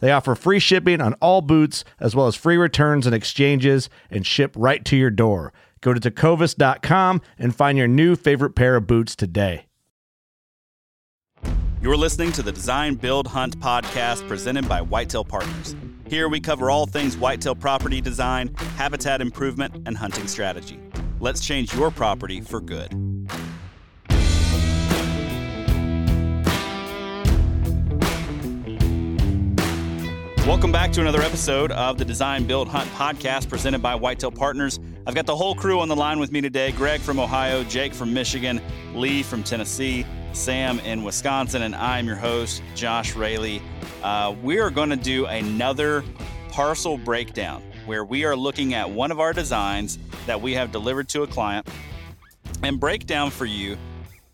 They offer free shipping on all boots, as well as free returns and exchanges, and ship right to your door. Go to tecovas.com and find your new favorite pair of boots today. You're listening to the Design Build Hunt podcast presented by Whitetail Partners. Here we cover all things whitetail property design, habitat improvement, and hunting strategy. Let's change your property for good. Welcome back to another episode of the Design Build Hunt podcast presented by Whitetail Partners. I've got the whole crew on the line with me today Greg from Ohio, Jake from Michigan, Lee from Tennessee, Sam in Wisconsin, and I'm your host, Josh Rayleigh. Uh, we are going to do another parcel breakdown where we are looking at one of our designs that we have delivered to a client and break down for you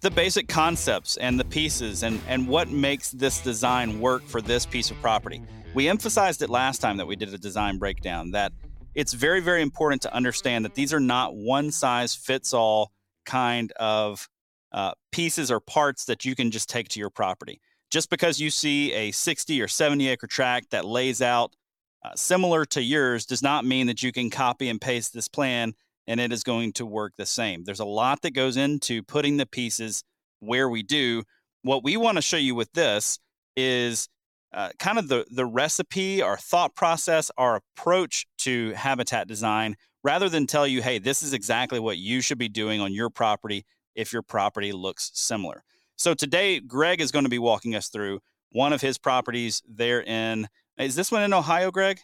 the basic concepts and the pieces and, and what makes this design work for this piece of property. We emphasized it last time that we did a design breakdown that it's very, very important to understand that these are not one size fits all kind of uh, pieces or parts that you can just take to your property. Just because you see a 60 or 70 acre tract that lays out uh, similar to yours does not mean that you can copy and paste this plan and it is going to work the same. There's a lot that goes into putting the pieces where we do. What we want to show you with this is uh, kind of the the recipe, our thought process, our approach to habitat design, rather than tell you, hey, this is exactly what you should be doing on your property if your property looks similar. So today, Greg is going to be walking us through one of his properties there in. Is this one in Ohio, Greg?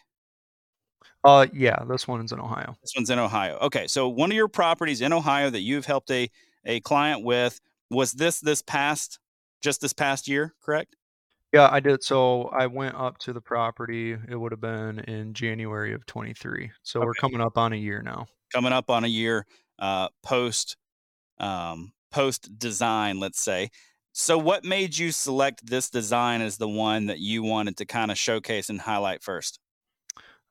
Uh, yeah, this one's in Ohio. This one's in Ohio. Okay, so one of your properties in Ohio that you've helped a a client with was this this past just this past year, correct? Yeah, I did. So I went up to the property. It would have been in January of 23. So okay. we're coming up on a year now. Coming up on a year uh, post um, post design, let's say. So, what made you select this design as the one that you wanted to kind of showcase and highlight first?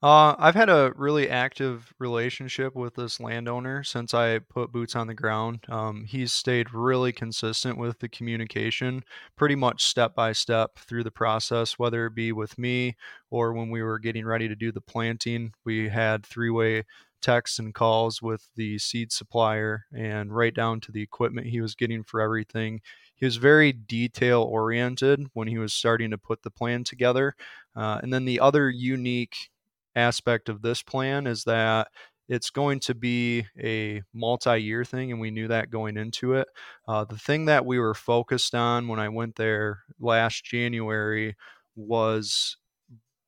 Uh, I've had a really active relationship with this landowner since I put boots on the ground. Um, he's stayed really consistent with the communication, pretty much step by step through the process, whether it be with me or when we were getting ready to do the planting. We had three way texts and calls with the seed supplier and right down to the equipment he was getting for everything. He was very detail oriented when he was starting to put the plan together. Uh, and then the other unique aspect of this plan is that it's going to be a multi-year thing and we knew that going into it. Uh, the thing that we were focused on when i went there last january was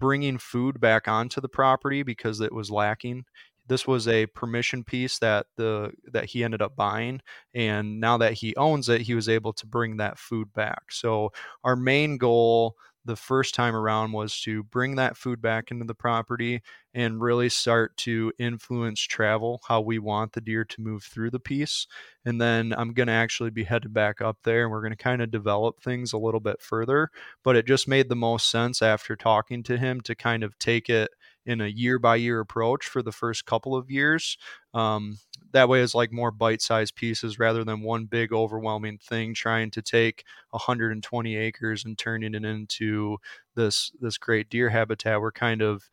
bringing food back onto the property because it was lacking. This was a permission piece that the that he ended up buying and now that he owns it he was able to bring that food back. So our main goal the first time around was to bring that food back into the property and really start to influence travel, how we want the deer to move through the piece. And then I'm going to actually be headed back up there and we're going to kind of develop things a little bit further. But it just made the most sense after talking to him to kind of take it in a year by year approach for the first couple of years. Um, that way is like more bite-sized pieces rather than one big overwhelming thing trying to take 120 acres and turning it into this this great deer habitat. We're kind of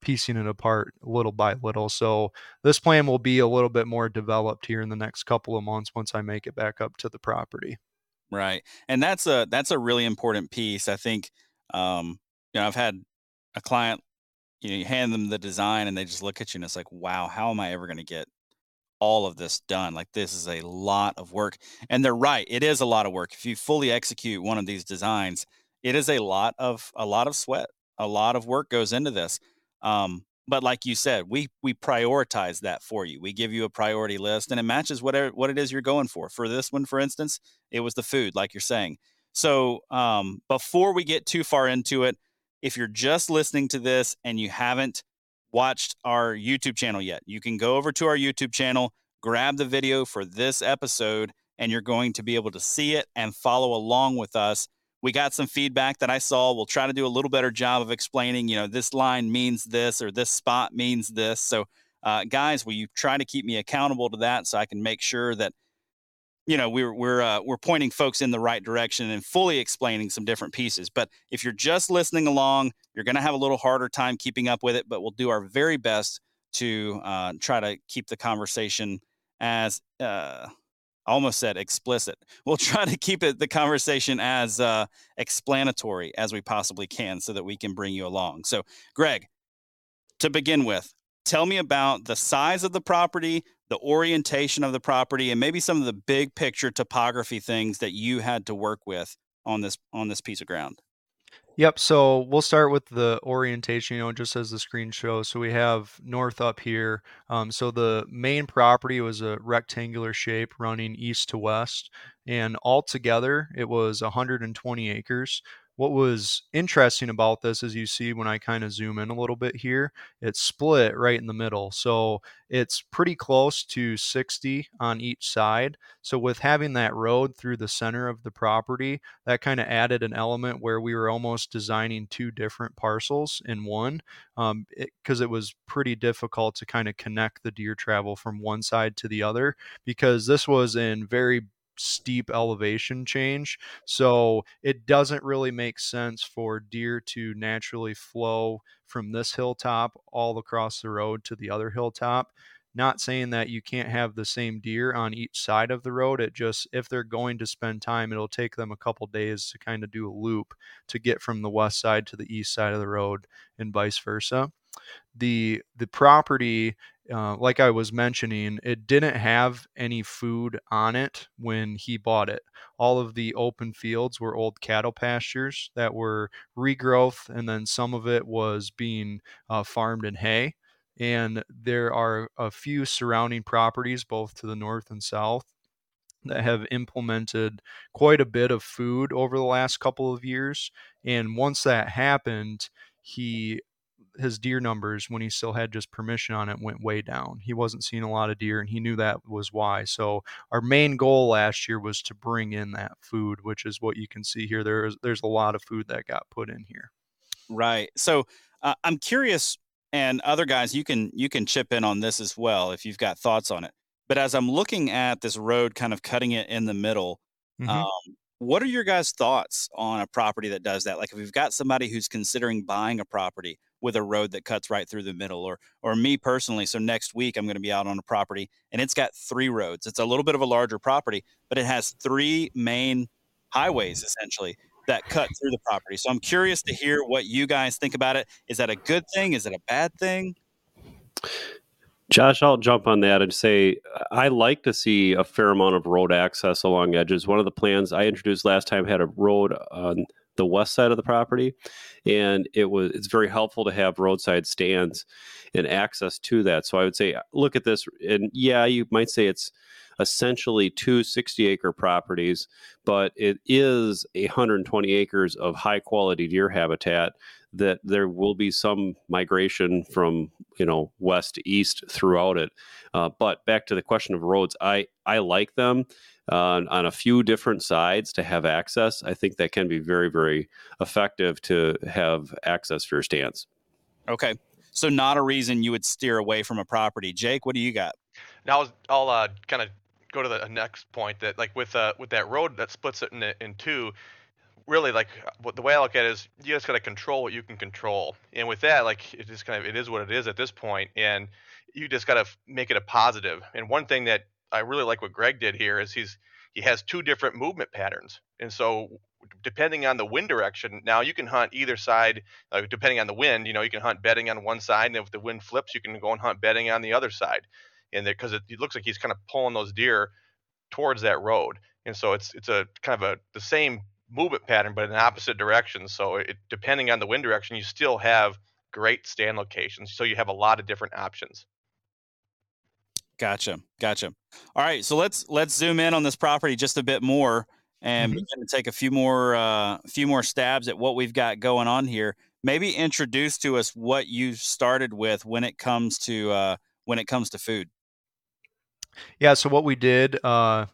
piecing it apart little by little. So this plan will be a little bit more developed here in the next couple of months once i make it back up to the property. Right and that's a that's a really important piece. I think um you know i've had a client you know you hand them the design and they just look at you and it's like wow how am i ever going to get all of this done. Like this is a lot of work. And they're right. It is a lot of work. If you fully execute one of these designs, it is a lot of a lot of sweat. A lot of work goes into this. Um, but like you said, we we prioritize that for you. We give you a priority list and it matches whatever what it is you're going for. For this one, for instance, it was the food, like you're saying. So um, before we get too far into it, if you're just listening to this and you haven't watched our YouTube channel yet, you can go over to our YouTube channel, grab the video for this episode, and you're going to be able to see it and follow along with us. We got some feedback that I saw. We'll try to do a little better job of explaining, you know, this line means this or this spot means this. So, uh, guys, will you try to keep me accountable to that so I can make sure that you know we're we're uh, we're pointing folks in the right direction and fully explaining some different pieces but if you're just listening along you're going to have a little harder time keeping up with it but we'll do our very best to uh, try to keep the conversation as uh, almost said explicit. We'll try to keep it the conversation as uh, explanatory as we possibly can, so that we can bring you along. So, Greg, to begin with, tell me about the size of the property, the orientation of the property, and maybe some of the big picture topography things that you had to work with on this on this piece of ground. Yep. So we'll start with the orientation, you know, just as the screen shows. So we have north up here. Um, so the main property was a rectangular shape running east to west. And altogether, it was 120 acres. What was interesting about this, as you see when I kind of zoom in a little bit here, it's split right in the middle. So it's pretty close to 60 on each side. So with having that road through the center of the property, that kind of added an element where we were almost designing two different parcels in one because um, it, it was pretty difficult to kind of connect the deer travel from one side to the other because this was in very steep elevation change. So it doesn't really make sense for deer to naturally flow from this hilltop all across the road to the other hilltop. Not saying that you can't have the same deer on each side of the road. It just, if they're going to spend time, it'll take them a couple days to kind of do a loop to get from the west side to the east side of the road and vice versa the the property uh, like I was mentioning, it didn't have any food on it when he bought it. All of the open fields were old cattle pastures that were regrowth, and then some of it was being uh, farmed in hay. And there are a few surrounding properties, both to the north and south, that have implemented quite a bit of food over the last couple of years. And once that happened, he his deer numbers when he still had just permission on it went way down. He wasn't seeing a lot of deer and he knew that was why. So our main goal last year was to bring in that food, which is what you can see here. There's there's a lot of food that got put in here. Right. So uh, I'm curious and other guys you can you can chip in on this as well if you've got thoughts on it. But as I'm looking at this road kind of cutting it in the middle, mm-hmm. um, what are your guys' thoughts on a property that does that? Like if we've got somebody who's considering buying a property, with a road that cuts right through the middle or or me personally so next week i'm going to be out on a property and it's got three roads. It's a little bit of a larger property but it has three main highways essentially that cut through the property. So i'm curious to hear what you guys think about it. Is that a good thing? Is it a bad thing? Josh, I'll jump on that and say I like to see a fair amount of road access along edges. One of the plans I introduced last time had a road on the west side of the property and it was it's very helpful to have roadside stands and access to that. So i would say look at this and yeah you might say it's essentially two 60 acre properties but it is 120 acres of high quality deer habitat that there will be some migration from you know west to east throughout it. Uh, but back to the question of roads i i like them uh, on a few different sides to have access, I think that can be very, very effective to have access for your stance. Okay. So not a reason you would steer away from a property. Jake, what do you got? Now I'll, I'll uh, kind of go to the next point that like with uh, with that road that splits it in, in two. Really, like what the way I look at it is, you just got to control what you can control, and with that, like it just kind of it is what it is at this point, and you just got to make it a positive. And one thing that I really like what Greg did here is he's he has two different movement patterns, and so depending on the wind direction, now you can hunt either side. Uh, depending on the wind, you know you can hunt bedding on one side, and if the wind flips, you can go and hunt bedding on the other side. And because it, it looks like he's kind of pulling those deer towards that road, and so it's it's a kind of a the same movement pattern, but in opposite directions. So it, depending on the wind direction, you still have great stand locations. So you have a lot of different options. Gotcha. Gotcha. All right. So let's let's zoom in on this property just a bit more and mm-hmm. begin to take a few more uh, a few more stabs at what we've got going on here. Maybe introduce to us what you started with when it comes to uh, when it comes to food. Yeah. So what we did, uh,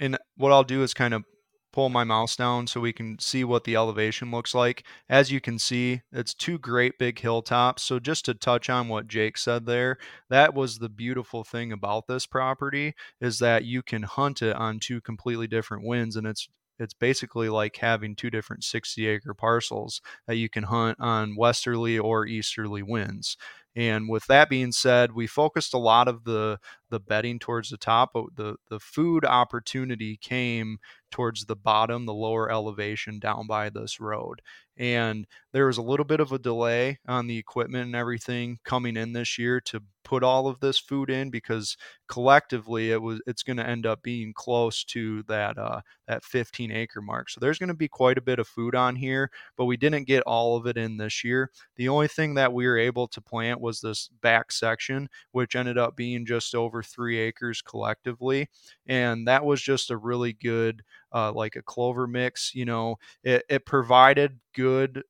and what I'll do is kind of pull my mouse down so we can see what the elevation looks like. As you can see, it's two great big hilltops. So just to touch on what Jake said there, that was the beautiful thing about this property is that you can hunt it on two completely different winds and it's it's basically like having two different 60 acre parcels that you can hunt on westerly or easterly winds. And with that being said, we focused a lot of the the bedding towards the top, but the the food opportunity came towards the bottom, the lower elevation down by this road. And there was a little bit of a delay on the equipment and everything coming in this year to put all of this food in because collectively it was it's going to end up being close to that uh, that 15 acre mark. So there's going to be quite a bit of food on here, but we didn't get all of it in this year. The only thing that we were able to plant was this back section, which ended up being just over three acres collectively, and that was just a really good uh, like a clover mix. You know, it, it provided good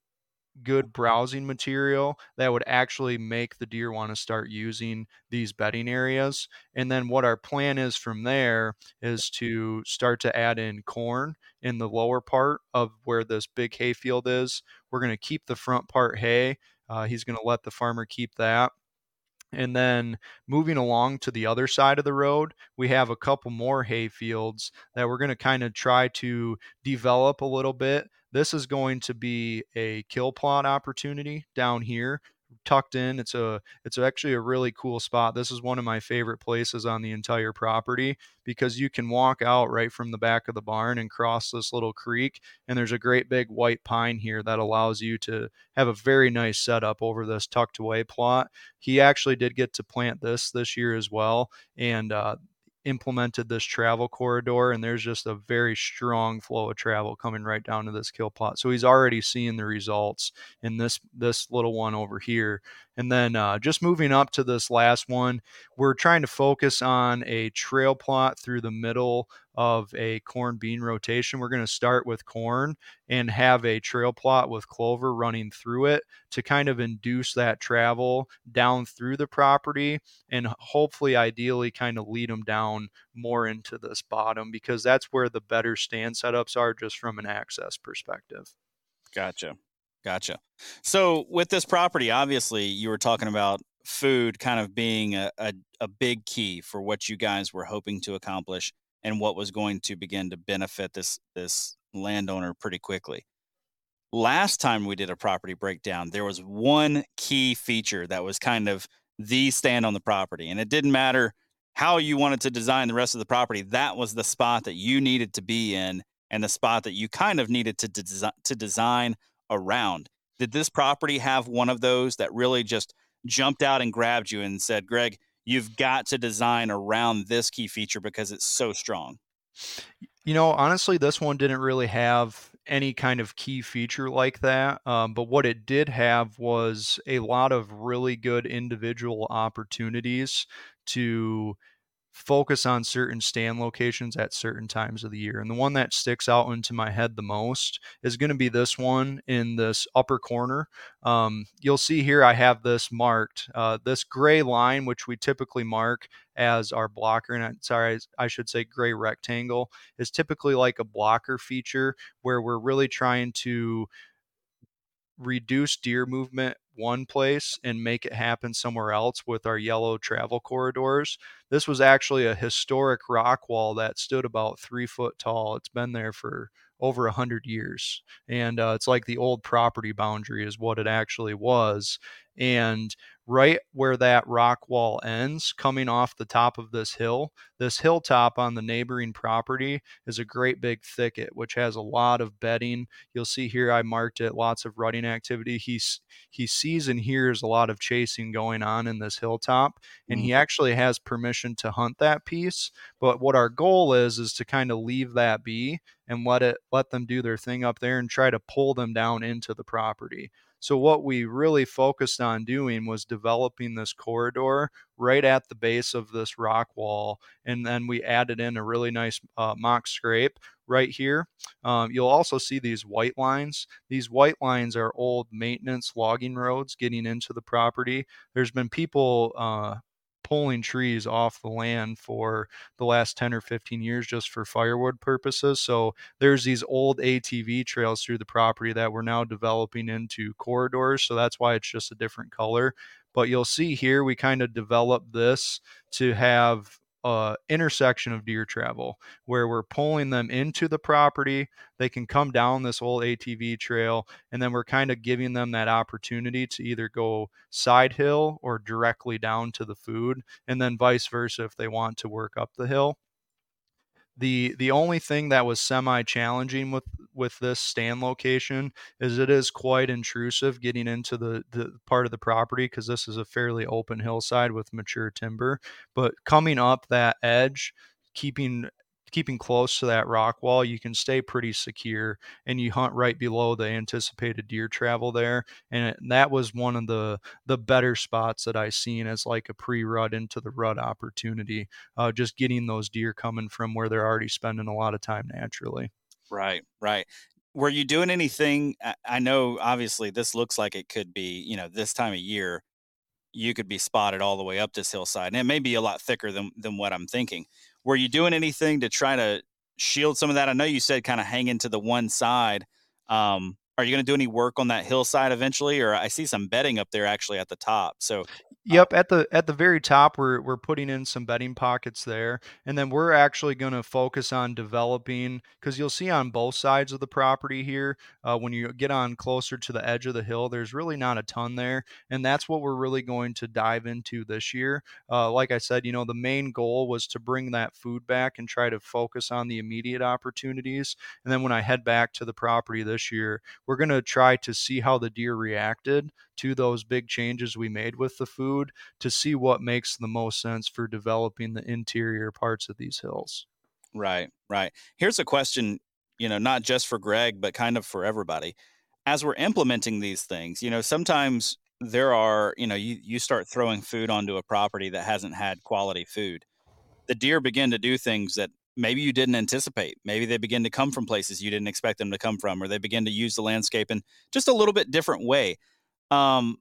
good browsing material that would actually make the deer want to start using these bedding areas. And then what our plan is from there is to start to add in corn in the lower part of where this big hay field is. We're going to keep the front part hay. Uh, he's going to let the farmer keep that. And then moving along to the other side of the road, we have a couple more hay fields that we're going to kind of try to develop a little bit. This is going to be a kill plot opportunity down here tucked in. It's a it's actually a really cool spot. This is one of my favorite places on the entire property because you can walk out right from the back of the barn and cross this little creek and there's a great big white pine here that allows you to have a very nice setup over this tucked away plot. He actually did get to plant this this year as well and uh, implemented this travel corridor and there's just a very strong flow of travel coming right down to this kill plot so he's already seeing the results in this this little one over here. And then uh, just moving up to this last one, we're trying to focus on a trail plot through the middle of a corn bean rotation. We're going to start with corn and have a trail plot with clover running through it to kind of induce that travel down through the property and hopefully, ideally, kind of lead them down more into this bottom because that's where the better stand setups are just from an access perspective. Gotcha. Gotcha. So with this property, obviously you were talking about food kind of being a, a, a, big key for what you guys were hoping to accomplish and what was going to begin to benefit this this landowner pretty quickly. Last time we did a property breakdown, there was one key feature that was kind of the stand on the property. And it didn't matter how you wanted to design the rest of the property, that was the spot that you needed to be in and the spot that you kind of needed to, de- to design around. Did this property have one of those that really just jumped out and grabbed you and said, Greg, you've got to design around this key feature because it's so strong? You know, honestly, this one didn't really have any kind of key feature like that. Um, but what it did have was a lot of really good individual opportunities to focus on certain stand locations at certain times of the year. And the one that sticks out into my head the most is going to be this one in this upper corner. Um, you'll see here I have this marked. Uh, this gray line, which we typically mark as our blocker, and sorry, I should say gray rectangle, is typically like a blocker feature where we're really trying to reduce deer movement one place and make it happen somewhere else with our yellow travel corridors. This was actually a historic rock wall that stood about three foot tall. It's been there for over a hundred years, and uh, it's like the old property boundary is what it actually was. And right where that rock wall ends, coming off the top of this hill, this hilltop on the neighboring property is a great big thicket, which has a lot of bedding. You'll see here I marked it, lots of rutting activity. He's he sees and hears a lot of chasing going on in this hilltop, and he mm. actually has permission to hunt that piece. But what our goal is is to kind of leave that be and let it let them do their thing up there and try to pull them down into the property. So, what we really focused on doing was developing this corridor right at the base of this rock wall. And then we added in a really nice uh, mock scrape right here. Um, you'll also see these white lines. These white lines are old maintenance logging roads getting into the property. There's been people uh, pulling trees off the land for the last 10 or 15 years just for firewood purposes. So there's these old ATV trails through the property that we're now developing into corridors. So that's why it's just a different color. But you'll see here, we kind of developed this to have intersection of deer travel where we're pulling them into the property. They can come down this old ATV trail, and then we're kind of giving them that opportunity to either go side hill or directly down to the food, and then vice versa if they want to work up the hill the the only thing that was semi challenging with with this stand location is it is quite intrusive getting into the the part of the property because this is a fairly open hillside with mature timber but coming up that edge keeping keeping close to that rock wall, you can stay pretty secure and you hunt right below the anticipated deer travel there. And, it, that was one of the the better spots that I seen as like a pre-rut into the rut opportunity. Uh, just getting those deer coming from where they're already spending a lot of time naturally. Right, right. Were you doing anything? I know obviously this looks like it could be, you know, this time of year you could be spotted all the way up this hillside. And it may be a lot thicker than than what I'm thinking. Were you doing anything to try to shield some of that? I know you said kind of hanging to the one side. Um, are you going to do any work on that hillside eventually or i see some bedding up there actually at the top so Yep, at the at the very top we're we're putting in some bedding pockets there and then we're actually going to focus on developing cuz you'll see on both sides of the property here uh, when you get on closer to the edge of the hill there's really not a ton there and that's what we're really going to dive into this year. Uh, like I said, you know, the main goal was to bring that food back and try to focus on the immediate opportunities and then when I head back to the property this year, we're going to try to see how the deer reacted to those big changes we made with the food to see what makes the most sense for developing the interior parts of these hills. Right, right. Here's a question, you know, not just for Greg, but kind of for everybody. As we're implementing these things, you know, sometimes there are, you know, you, you start throwing food onto a property that hasn't had quality food. The deer begin to do things that maybe you didn't anticipate. Maybe they begin to come from places you didn't expect them to come from, or they begin to use the landscape in just a little bit different way. Um,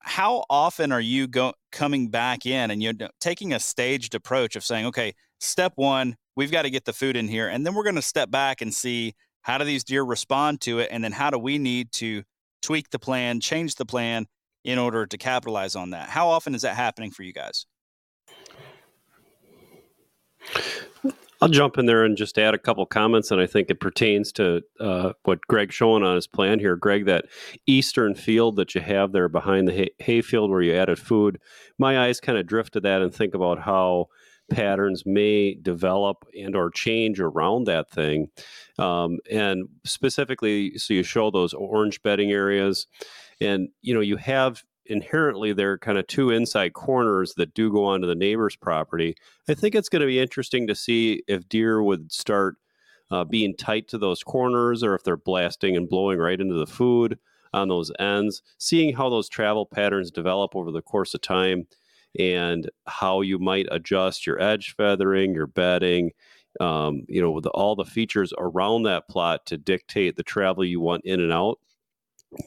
how often are you go- coming back in and you're taking a staged approach of saying, okay, step one, we've got to get the food in here, and then we're going to step back and see how do these deer respond to it, and then how do we need to tweak the plan, change the plan in order to capitalize on that? How often is that happening for you guys? I'll jump in there and just add a couple comments, and I think it pertains to uh, what Greg's showing on his plan here. Greg, that eastern field that you have there behind the hay, hayfield where you added food, my eyes kind of drift to that and think about how patterns may develop and or change around that thing um, and specifically so you show those orange bedding areas and you know you have inherently there are kind of two inside corners that do go onto the neighbor's property. I think it's going to be interesting to see if deer would start uh, being tight to those corners or if they're blasting and blowing right into the food on those ends. Seeing how those travel patterns develop over the course of time and how you might adjust your edge feathering, your bedding, um, you know, with all the features around that plot to dictate the travel you want in and out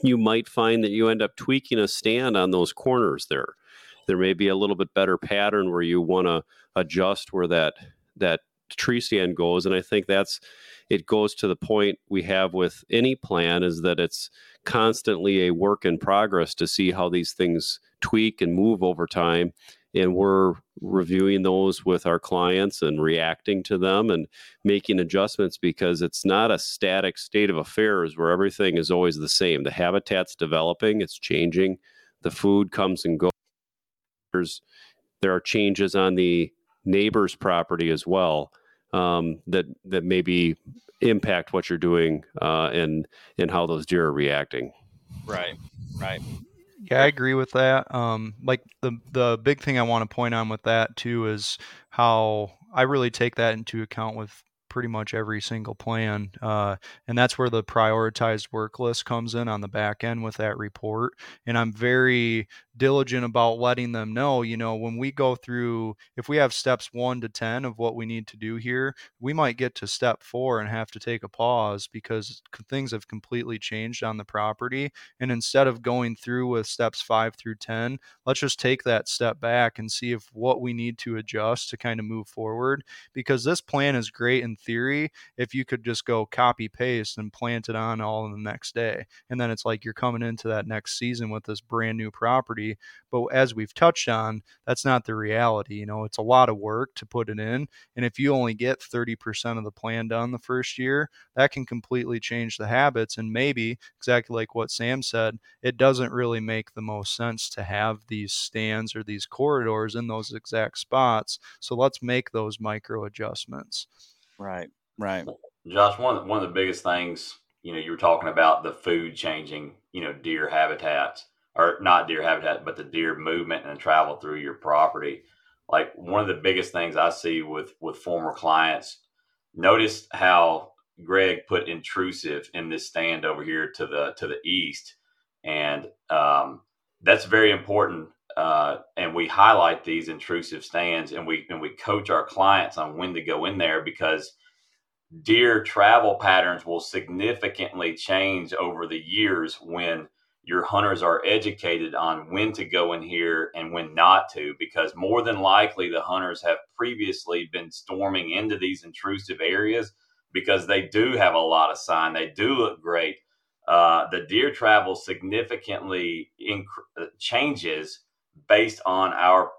you might find that you end up tweaking a stand on those corners there. There may be a little bit better pattern where you want to adjust where that that tree stand goes. And I think that's it goes to the point we have with any plan is that it's constantly a work in progress to see how these things tweak and move over time. And we're reviewing those with our clients and reacting to them and making adjustments because it's not a static state of affairs where everything is always the same. The habitat's developing, it's changing, the food comes and goes. There are changes on the neighbor's property as well um, that that maybe impact what you're doing uh, and and how those deer are reacting. Right, right. Yeah, I agree with that. Um, like the the big thing I want to point on with that too is how I really take that into account with pretty much every single plan. Uh, and that's where the prioritized work list comes in on the back end with that report. And I'm very diligent about letting them know, you know, when we go through, if we have steps one to 10 of what we need to do here, we might get to step four and have to take a pause because things have completely changed on the property. And instead of going through with steps five through 10, let's just take that step back and see if what we need to adjust to kind of move forward. Because this plan is great in theory if you could just go copy paste and plant it on all in the next day. And then it's like you're coming into that next season with this brand new property. But as we've touched on, that's not the reality. You know, it's a lot of work to put it in. And if you only get 30% of the plan done the first year, that can completely change the habits. And maybe, exactly like what Sam said, it doesn't really make the most sense to have these stands or these corridors in those exact spots. So let's make those micro adjustments. Right, right. Josh, one of the, one of the biggest things, you know, you were talking about the food changing, you know, deer habitats or not deer habitat, but the deer movement and travel through your property. Like one of the biggest things I see with with former clients, notice how Greg put intrusive in this stand over here to the to the east, and um, that's very important. Uh, and we highlight these intrusive stands, and we and we coach our clients on when to go in there because deer travel patterns will significantly change over the years when your hunters are educated on when to go in here and when not to, because more than likely the hunters have previously been storming into these intrusive areas because they do have a lot of sign. They do look great. Uh, the deer travel significantly inc- uh, changes based on our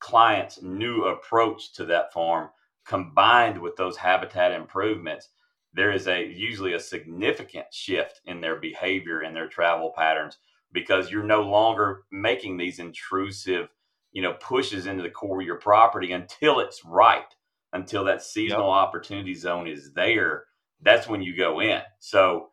client's new approach to that farm combined with those habitat improvements there is a usually a significant shift in their behavior and their travel patterns because you're no longer making these intrusive you know pushes into the core of your property until it's right until that seasonal yep. opportunity zone is there that's when you go in so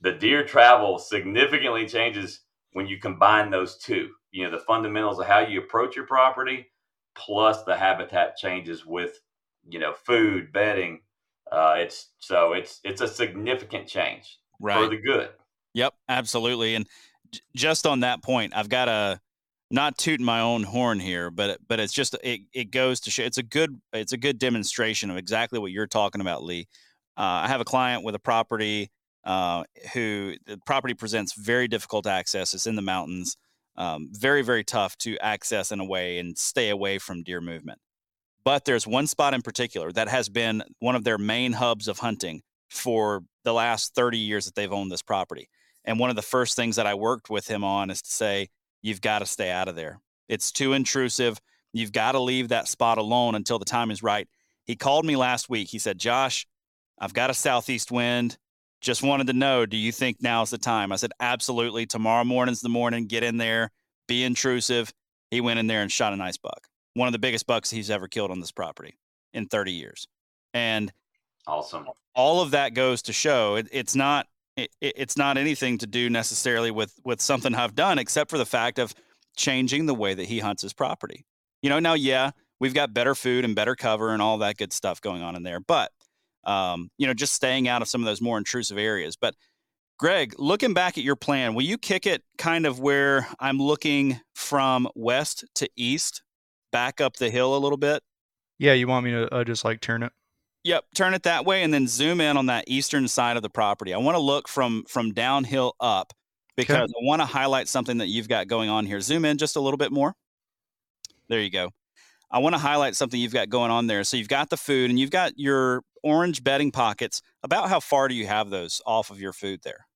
the deer travel significantly changes when you combine those two you know the fundamentals of how you approach your property plus the habitat changes with you know food bedding uh, it's so it's it's a significant change right. for the good. Yep, absolutely. And j- just on that point, I've got a not tooting my own horn here, but but it's just it, it goes to show it's a good it's a good demonstration of exactly what you're talking about, Lee. Uh, I have a client with a property uh, who the property presents very difficult access. It's in the mountains, um, very very tough to access in a way and stay away from deer movement. But there's one spot in particular that has been one of their main hubs of hunting for the last 30 years that they've owned this property. And one of the first things that I worked with him on is to say, you've got to stay out of there. It's too intrusive. You've got to leave that spot alone until the time is right. He called me last week. He said, Josh, I've got a southeast wind. Just wanted to know, do you think now's the time? I said, absolutely. Tomorrow morning's the morning. Get in there, be intrusive. He went in there and shot a nice buck one of the biggest bucks he's ever killed on this property in 30 years. And awesome. All of that goes to show it, it's not it, it's not anything to do necessarily with with something I've done except for the fact of changing the way that he hunts his property. You know, now yeah, we've got better food and better cover and all that good stuff going on in there, but um, you know, just staying out of some of those more intrusive areas. But Greg, looking back at your plan, will you kick it kind of where I'm looking from west to east back up the hill a little bit. Yeah, you want me to uh, just like turn it? Yep, turn it that way and then zoom in on that eastern side of the property. I want to look from from downhill up because okay. I want to highlight something that you've got going on here. Zoom in just a little bit more. There you go. I want to highlight something you've got going on there. So you've got the food and you've got your orange bedding pockets. About how far do you have those off of your food there?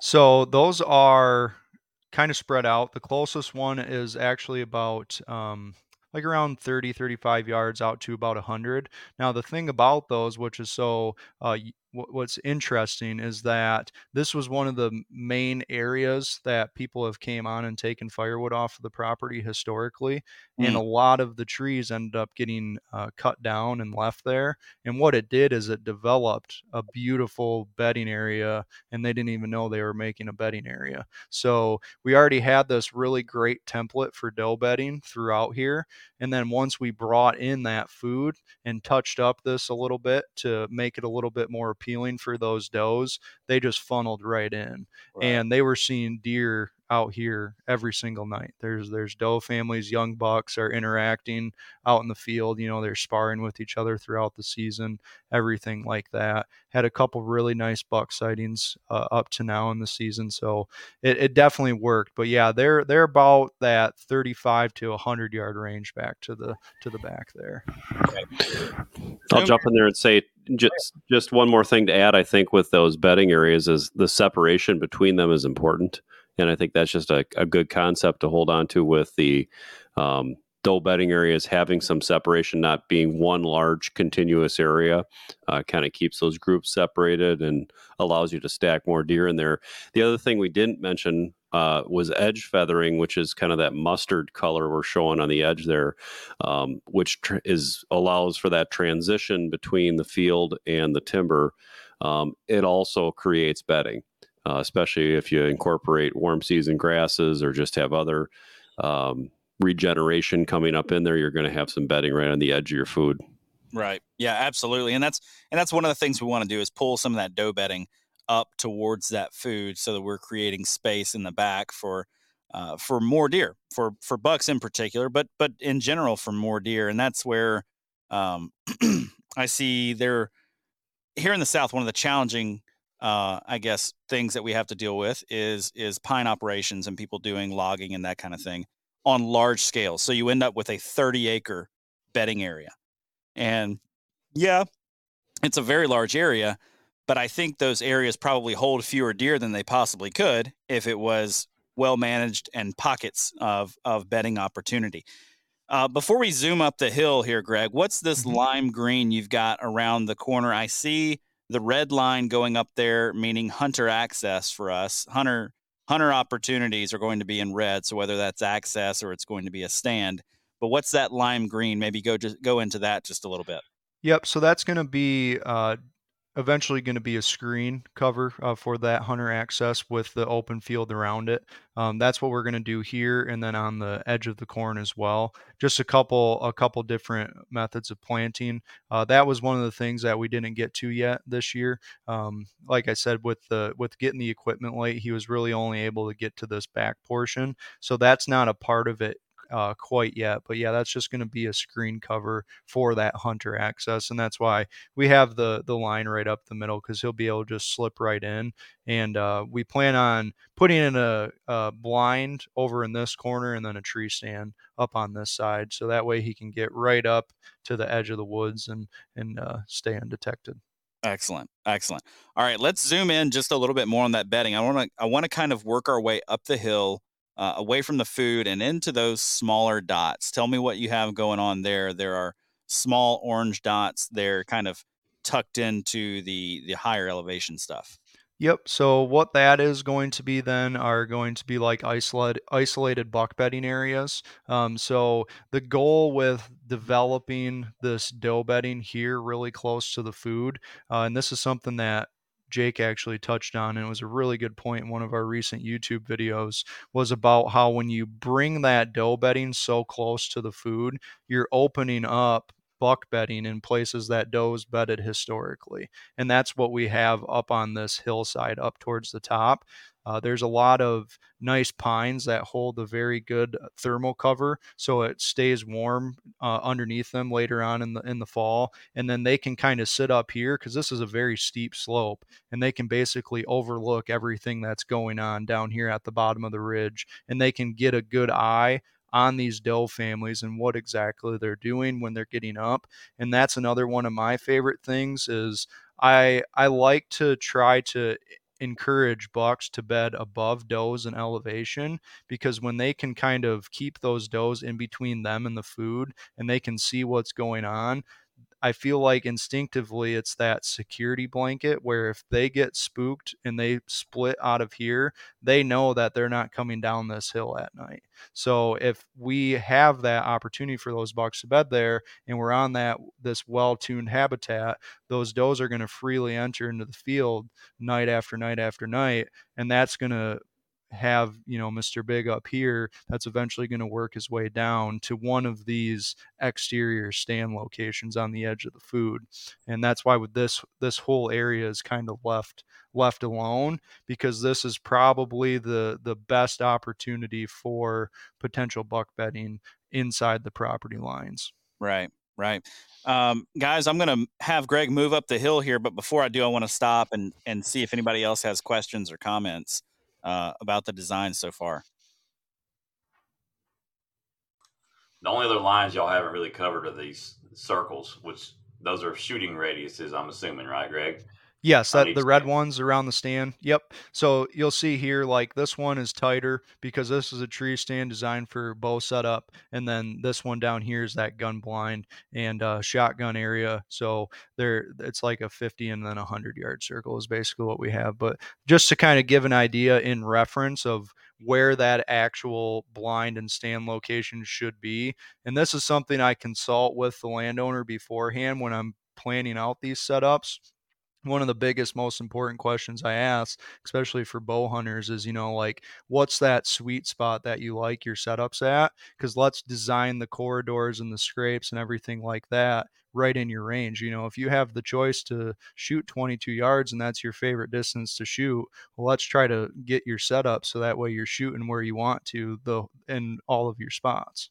So those are kind of spread out. The closest one is actually about um, like around 30, 35 yards out to about 100. Now, the thing about those, which is so uh, what's interesting is that this was one of the main areas that people have came on and taken firewood off of the property historically mm. and a lot of the trees ended up getting uh, cut down and left there and what it did is it developed a beautiful bedding area and they didn't even know they were making a bedding area so we already had this really great template for doe bedding throughout here and then once we brought in that food and touched up this a little bit to make it a little bit more appealing for those does, they just funneled right in. Right. And they were seeing deer out here every single night. There's there's doe families, young bucks are interacting out in the field. You know, they're sparring with each other throughout the season, everything like that. Had a couple really nice buck sightings uh, up to now in the season, so it, it definitely worked. But yeah, they're they're about that 35 to 100 yard range back to the to the back there. I'll jump in there and say just just one more thing to add. I think with those bedding areas is the separation between them is important and I think that's just a, a good concept to hold on to with the um, doe bedding areas having some separation, not being one large continuous area, uh, kind of keeps those groups separated and allows you to stack more deer in there. The other thing we didn't mention uh, was edge feathering, which is kind of that mustard color we're showing on the edge there, um, which tr- is allows for that transition between the field and the timber. Um, it also creates bedding uh, especially if you incorporate warm season grasses or just have other um, regeneration coming up in there. You're going to have some bedding right on the edge of your food. Right. Yeah, absolutely. And that's and that's one of the things we want to do is pull some of that doe bedding up towards that food so that we're creating space in the back for uh, for more deer for for bucks in particular but but in general for more deer and that's where um, i see there here in the south one of the challenging uh, I guess things that we have to deal with is is pine operations and people doing logging and that kind of thing on large scale. So you end up with a 30 acre bedding area, and yeah, it's a very large area, but I think those areas probably hold fewer deer than they possibly could if it was well managed and pockets of of bedding opportunity. Uh, before we zoom up the hill here, Greg, what's this mm-hmm. lime green you've got around the corner? I see the red line going up there, meaning hunter access for us. Hunter hunter opportunities are going to be in red. So whether that's access or it's going to be a stand. But what's that lime green? Maybe go just go into that just a little bit. Yep. So that's going to be uh, eventually going to be a screen cover uh, for that hunter access with the open field around it. Um, that's what we're going to do here, and then on the edge of the corn as well. Just a couple, a couple different methods of planting. Uh, that was one of the things that we didn't get to yet this year. Um, like I said, with the with getting the equipment late, he was really only able to get to this back portion. So that's not a part of it uh, quite yet. But yeah, that's just going to be a screen cover for that hunter access, and that's why we have the the line right up the middle because he'll be able to just slip right in. And uh, we plan on putting in a, a blind over in this corner and then a tree stand up on this side, so that way he can get right up to the edge of the woods and and uh, stay undetected. Excellent, excellent. All right, let's zoom in just a little bit more on that bedding. I want to I want to kind of work our way up the hill uh, away from the food and into those smaller dots. Tell me what you have going on there. There are small orange dots. They're kind of tucked into the the higher elevation stuff. Yep. So what that is going to be then are going to be like isolated isolated buck bedding areas. Um, so the goal with developing this doe bedding here really close to the food, uh, and this is something that Jake actually touched on, and it was a really good point in one of our recent YouTube videos, was about how when you bring that doe bedding so close to the food, you're opening up buck bedding in places that does bedded historically. And that's what we have up on this hillside up towards the top. Uh, there's a lot of nice pines that hold a very good uh, thermal cover, so it stays warm uh, underneath them later on in the in the fall. And then they can kind of sit up here because this is a very steep slope, and they can basically overlook everything that's going on down here at the bottom of the ridge, and they can get a good eye on these doe families and what exactly they're doing when they're getting up. And that's another one of my favorite things is I I like to try to encourage bucks to bed above does and elevation because when they can kind of keep those does in between them and the food and they can see what's going on I feel like instinctively it's that security blanket where if they get spooked and they split out of here, they know that they're not coming down this hill at night. So if we have that opportunity for those bucks to bed there and we're on that this well-tuned habitat, those does are going to freely enter into the field night after night after night and that's going to have you know Mr. Big up here that's eventually going to work his way down to one of these exterior stand locations on the edge of the food and that's why with this this whole area is kind of left left alone because this is probably the the best opportunity for potential buck bedding inside the property lines right right um, guys i'm going to have greg move up the hill here but before i do i want to stop and and see if anybody else has questions or comments uh, about the design so far? The only other lines y'all haven't really covered are these circles, which those are shooting radiuses. I'm assuming, right, Greg? Yes, that the red ones around the stand. Yep. So you'll see here, like this one is tighter because this is a tree stand designed for bow setup, and then this one down here is that gun blind and uh, shotgun area. So there, it's like a 50 and then a 100 yard circle is basically what we have. But just to kind of give an idea in reference of where that actual blind and stand location should be, and this is something I consult with the landowner beforehand when I'm planning out these setups one of the biggest most important questions i ask especially for bow hunters is you know like what's that sweet spot that you like your setups at? Because let's design the corridors and the scrapes and everything like that right in your range you know if you have the choice to shoot 22 yards and that's your favorite distance to shoot well let's try to get your setup so that way you're shooting where you want to the in all of your spots.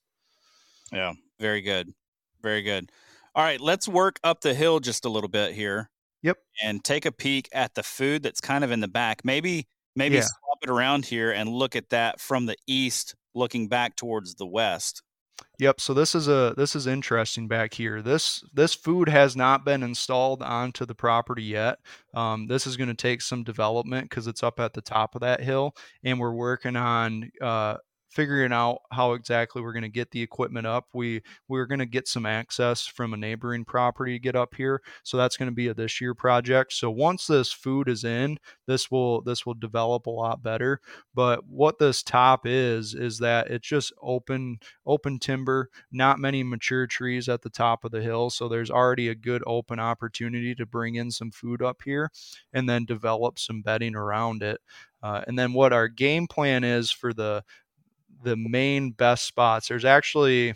Yeah very good very good. All right let's work up the hill just a little bit here Yep. And take a peek at the food that's kind of in the back. Maybe maybe yeah. swap it around here and look at that from the east looking back towards the west. Yep. So this is a this is interesting back here. This this food has not been installed onto the property yet. Um, this is going to take some development because it's up at the top of that hill, and we're working on uh, figuring out how exactly we're going to get the equipment up. We we're going to get some access from a neighboring property to get up here, so that's going to be a this year project. So once this food is in, this will this will develop a lot better. But what this top is is that it's just open open timber, not many mature trees at the top of the hill, so there's already a good open opportunity to bring in some food up here and then develop some bedding around it. Uh, and then what our game plan is for the the main best spots. There's actually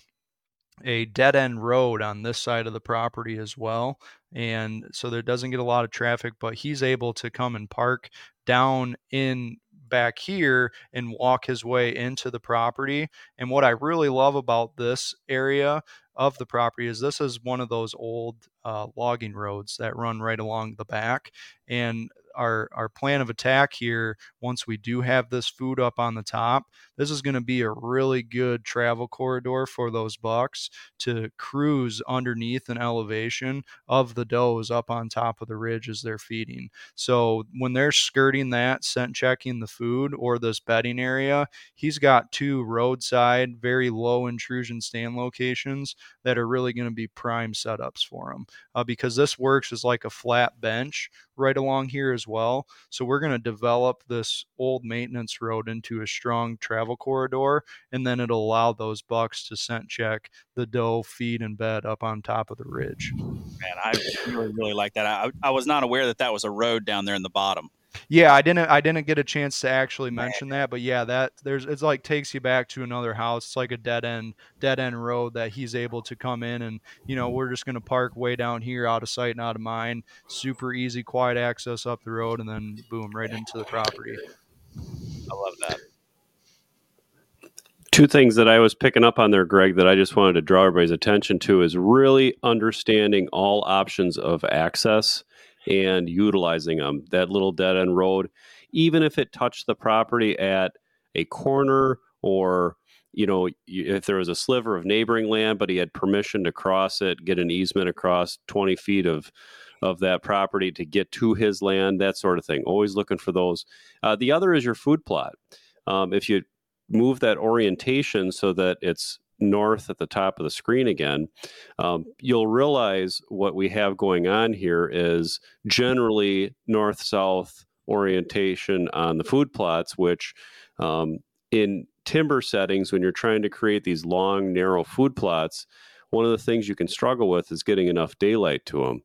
a dead end road on this side of the property as well. And so there doesn't get a lot of traffic, but he's able to come and park down in back here and walk his way into the property. And what I really love about this area of the property is this is one of those old uh, logging roads that run right along the back. And our our plan of attack here once we do have this food up on the top this is going to be a really good travel corridor for those bucks to cruise underneath an elevation of the does up on top of the ridge as they're feeding so when they're skirting that scent checking the food or this bedding area he's got two roadside very low intrusion stand locations that are really going to be prime setups for them uh, because this works as like a flat bench right along here as well. So we're going to develop this old maintenance road into a strong travel corridor, and then it'll allow those bucks to scent check the doe, feed, and bed up on top of the ridge. Man, I really, really like that. I, I was not aware that that was a road down there in the bottom. Yeah, I didn't I didn't get a chance to actually mention that, but yeah, that there's it's like takes you back to another house. It's like a dead end dead end road that he's able to come in and you know, we're just gonna park way down here out of sight and out of mind. Super easy, quiet access up the road and then boom, right into the property. I love that. Two things that I was picking up on there, Greg, that I just wanted to draw everybody's attention to is really understanding all options of access and utilizing them. That little dead end road, even if it touched the property at a corner or you know, if there was a sliver of neighboring land, but he had permission to cross it, get an easement across 20 feet of of that property to get to his land, that sort of thing. Always looking for those. Uh, the other is your food plot. Um, if you move that orientation so that it's north at the top of the screen again, um, you'll realize what we have going on here is generally north south orientation on the food plots, which um, in timber settings, when you're trying to create these long, narrow food plots, one of the things you can struggle with is getting enough daylight to them.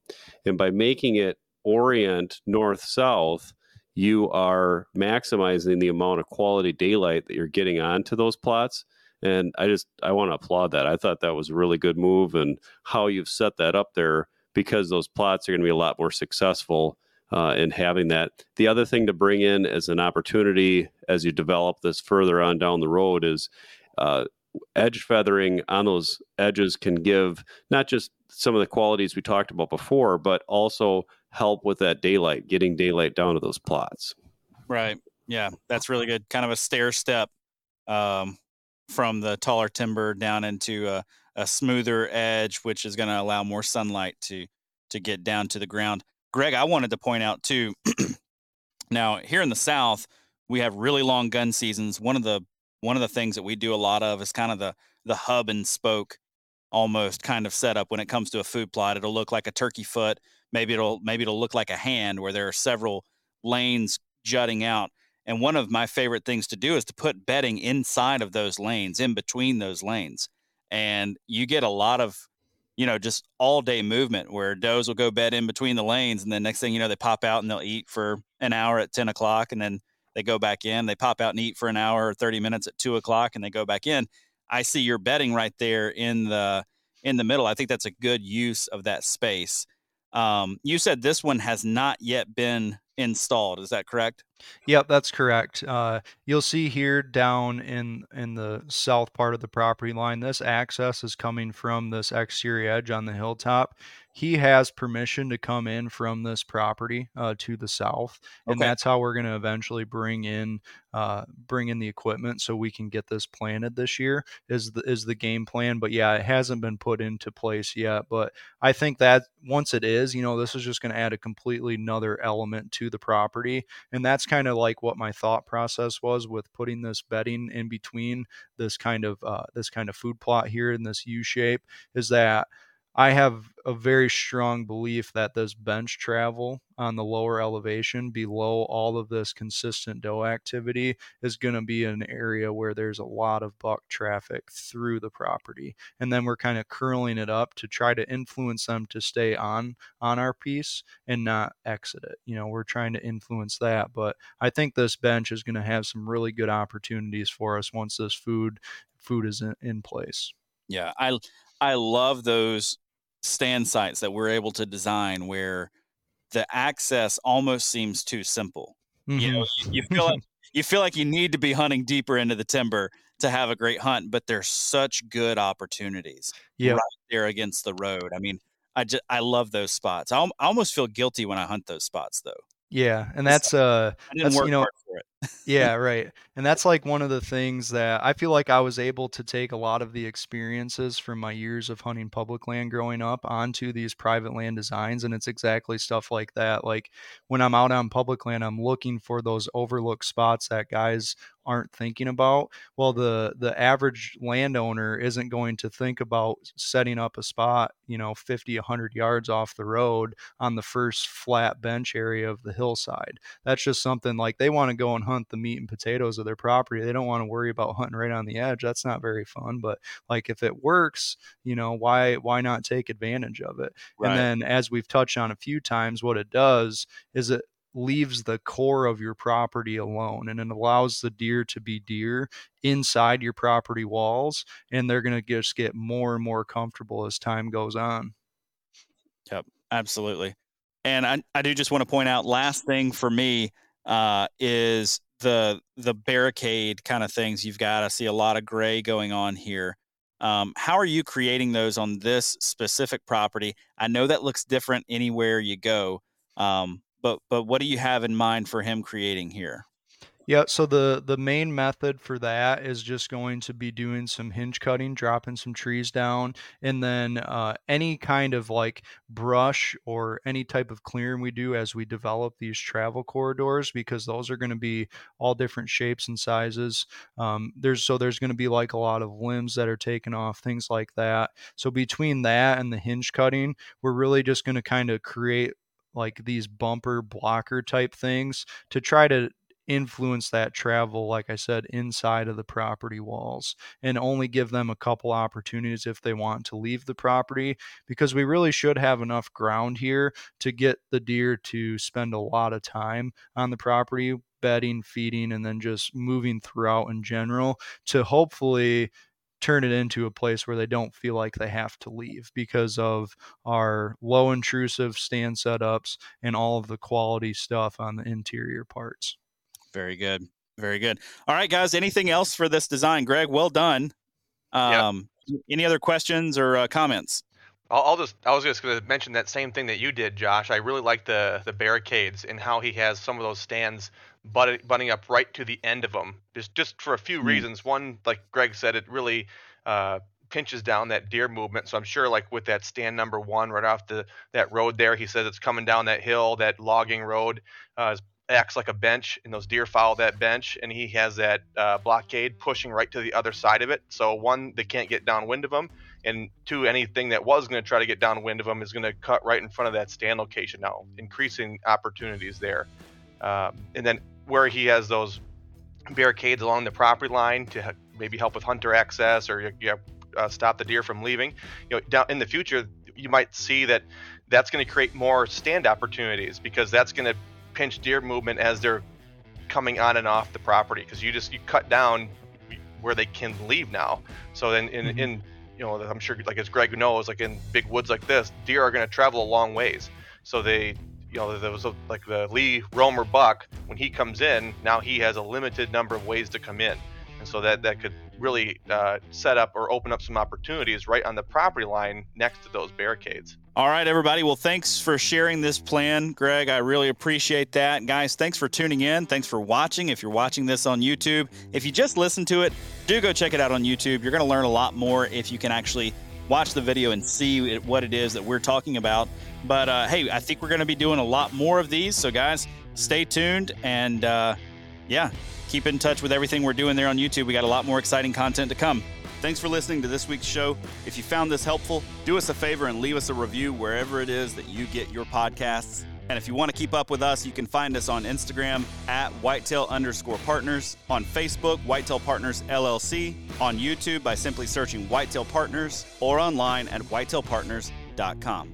And by making it orient north south, you are maximizing the amount of quality daylight that you're getting onto those plots. And I just I want to applaud that. I thought that was a really good move and how you've set that up there because those plots are going to be a lot more successful uh, in having that. The other thing to bring in as an opportunity as you develop this further on down the road is uh, edge feathering on those edges can give not just some of the qualities we talked about before, but also help with that daylight, getting daylight down to those plots. Right. Yeah, that's really good. Kind of a stair step um, from the taller timber down into a, a smoother edge, which is going to allow more sunlight to to get down to the ground. Greg, I wanted to point out too. now, here in the South, we have really long gun seasons. One of the one of the things that we do a lot of is kind of the the hub and spoke almost kind of setup when it comes to a food plot. It'll look like a turkey foot. Maybe it'll maybe it'll look like a hand where there are several lanes jutting out. And one of my favorite things to do is to put bedding inside of those lanes, in between those lanes. And you get a lot of, you know, just all day movement where does will go bed in between the lanes. And then next thing you know, they pop out and they'll eat for an hour at 10 o'clock. And then they go back in, they pop out and eat for an hour or 30 minutes at two o'clock and they go back in. I see your bedding right there in the in the middle. I think that's a good use of that space. Um, you said this one has not yet been installed. Is that correct? Yep, that's correct. Uh, you'll see here down in in the south part of the property line, this access is coming from this exterior edge on the hilltop he has permission to come in from this property uh, to the south, and okay. that's how we're going to eventually bring in uh, bring in the equipment so we can get this planted this year. Is the is the game plan? But yeah, it hasn't been put into place yet. But I think that once it is, you know, this is just going to add a completely another element to the property, and that's kind of like what my thought process was with putting this bedding in between this kind of uh, this kind of food plot here in this U shape. Is that I have a very strong belief that this bench travel on the lower elevation below all of this consistent doe activity is going to be an area where there's a lot of buck traffic through the property. And then we're kind of curling it up to try to influence them to stay on on our piece and not exit it. You know we're trying to influence that but i think this bench is going to have some really good opportunities for us once this food food is in, in place. Yeah i i love those stand sites that we're able to design where the access almost seems too simple. Mm-hmm. You know, you, you feel like you feel like you need to be hunting deeper into the timber to have a great hunt, but there's such good opportunities right there against the road. I mean, I just I love those spots. I, I almost feel guilty when I hunt those spots though. Yeah, and that's uh, that's you know, yeah, right. And that's like one of the things that I feel like I was able to take a lot of the experiences from my years of hunting public land growing up onto these private land designs. And it's exactly stuff like that. Like when I'm out on public land, I'm looking for those overlooked spots that guys aren't thinking about well the the average landowner isn't going to think about setting up a spot you know 50 100 yards off the road on the first flat bench area of the hillside that's just something like they want to go and hunt the meat and potatoes of their property they don't want to worry about hunting right on the edge that's not very fun but like if it works you know why why not take advantage of it? Right. and then as we've touched on a few times what it does is it leaves the core of your property alone and it allows the deer to be deer inside your property walls and they're going to just get more and more comfortable as time goes on. Yep absolutely. And i, I do just want to point out last thing for me uh, is the the barricade kind of things you've got. I see a lot of gray going on here. Um, how are you creating those on this specific property? I know that looks different anywhere you go um, but but what do you have in mind for him creating here? Yeah, so the the main method for that is just going to be doing some hinge cutting, dropping some trees down, and then uh, any kind of like brush or any type of clearing we do as we develop these travel corridors, because those are going to be all different shapes and sizes. Um, there's so there's going to be like a lot of limbs that are taken off, things like that. So between that and the hinge cutting, we're really just going to kind of create like these bumper blocker type things to try to influence that travel, like I said, inside of the property walls and only give them a couple opportunities if they want to leave the property because we really should have enough ground here to get the deer to spend a lot of time on the property bedding, feeding, and then just moving throughout in general to hopefully turn it into a place where they don't feel like they have to leave because of our low intrusive stand setups and all of the quality stuff on the interior parts. Very good. Very good. All right, guys. Anything else for this design, Greg? Well done. Um, yep. Any other questions or uh, comments? I'll, I'll, just I was just going to mention that same thing that you did, Josh. I really like the the barricades and how he has some of those stands butt, butting up right to the end of them. Just just for a few mm. reasons. One, like Greg said, it really uh, pinches down that deer movement. So I'm sure, like with that stand number one right off the that road there, he says it's coming down that hill, that logging road. Uh, acts like a bench, and those deer follow that bench, and he has that uh, blockade pushing right to the other side of it. So one, they can't get downwind of him, and two, anything that was going to try to get downwind of him is going to cut right in front of that stand location now, increasing opportunities there. Um, and then where he has those barricades along the property line to maybe help with hunter access or you know, uh, stop the deer from leaving, you know, down in the future, you might see that that's going to create more stand opportunities because that's going to pinch deer movement as they're coming on and off the property because you just you cut down where they can leave now. So then in, mm-hmm. in you know I'm sure like as Greg knows like in big woods like this, deer are going to travel a long ways. So they you know there was a, like the Lee Romer buck when he comes in now he has a limited number of ways to come in, and so that that could really uh, set up or open up some opportunities right on the property line next to those barricades. All right, everybody. Well, thanks for sharing this plan, Greg. I really appreciate that. Guys, thanks for tuning in. Thanks for watching. If you're watching this on YouTube, if you just listen to it, do go check it out on YouTube. You're going to learn a lot more if you can actually watch the video and see what it is that we're talking about. But uh, hey, I think we're going to be doing a lot more of these. So, guys, stay tuned and uh, yeah, keep in touch with everything we're doing there on YouTube. We got a lot more exciting content to come. Thanks for listening to this week's show. If you found this helpful, do us a favor and leave us a review wherever it is that you get your podcasts. And if you want to keep up with us, you can find us on Instagram at whitetail underscore partners, on Facebook, Whitetail Partners LLC, on YouTube by simply searching Whitetail Partners, or online at whitetailpartners.com.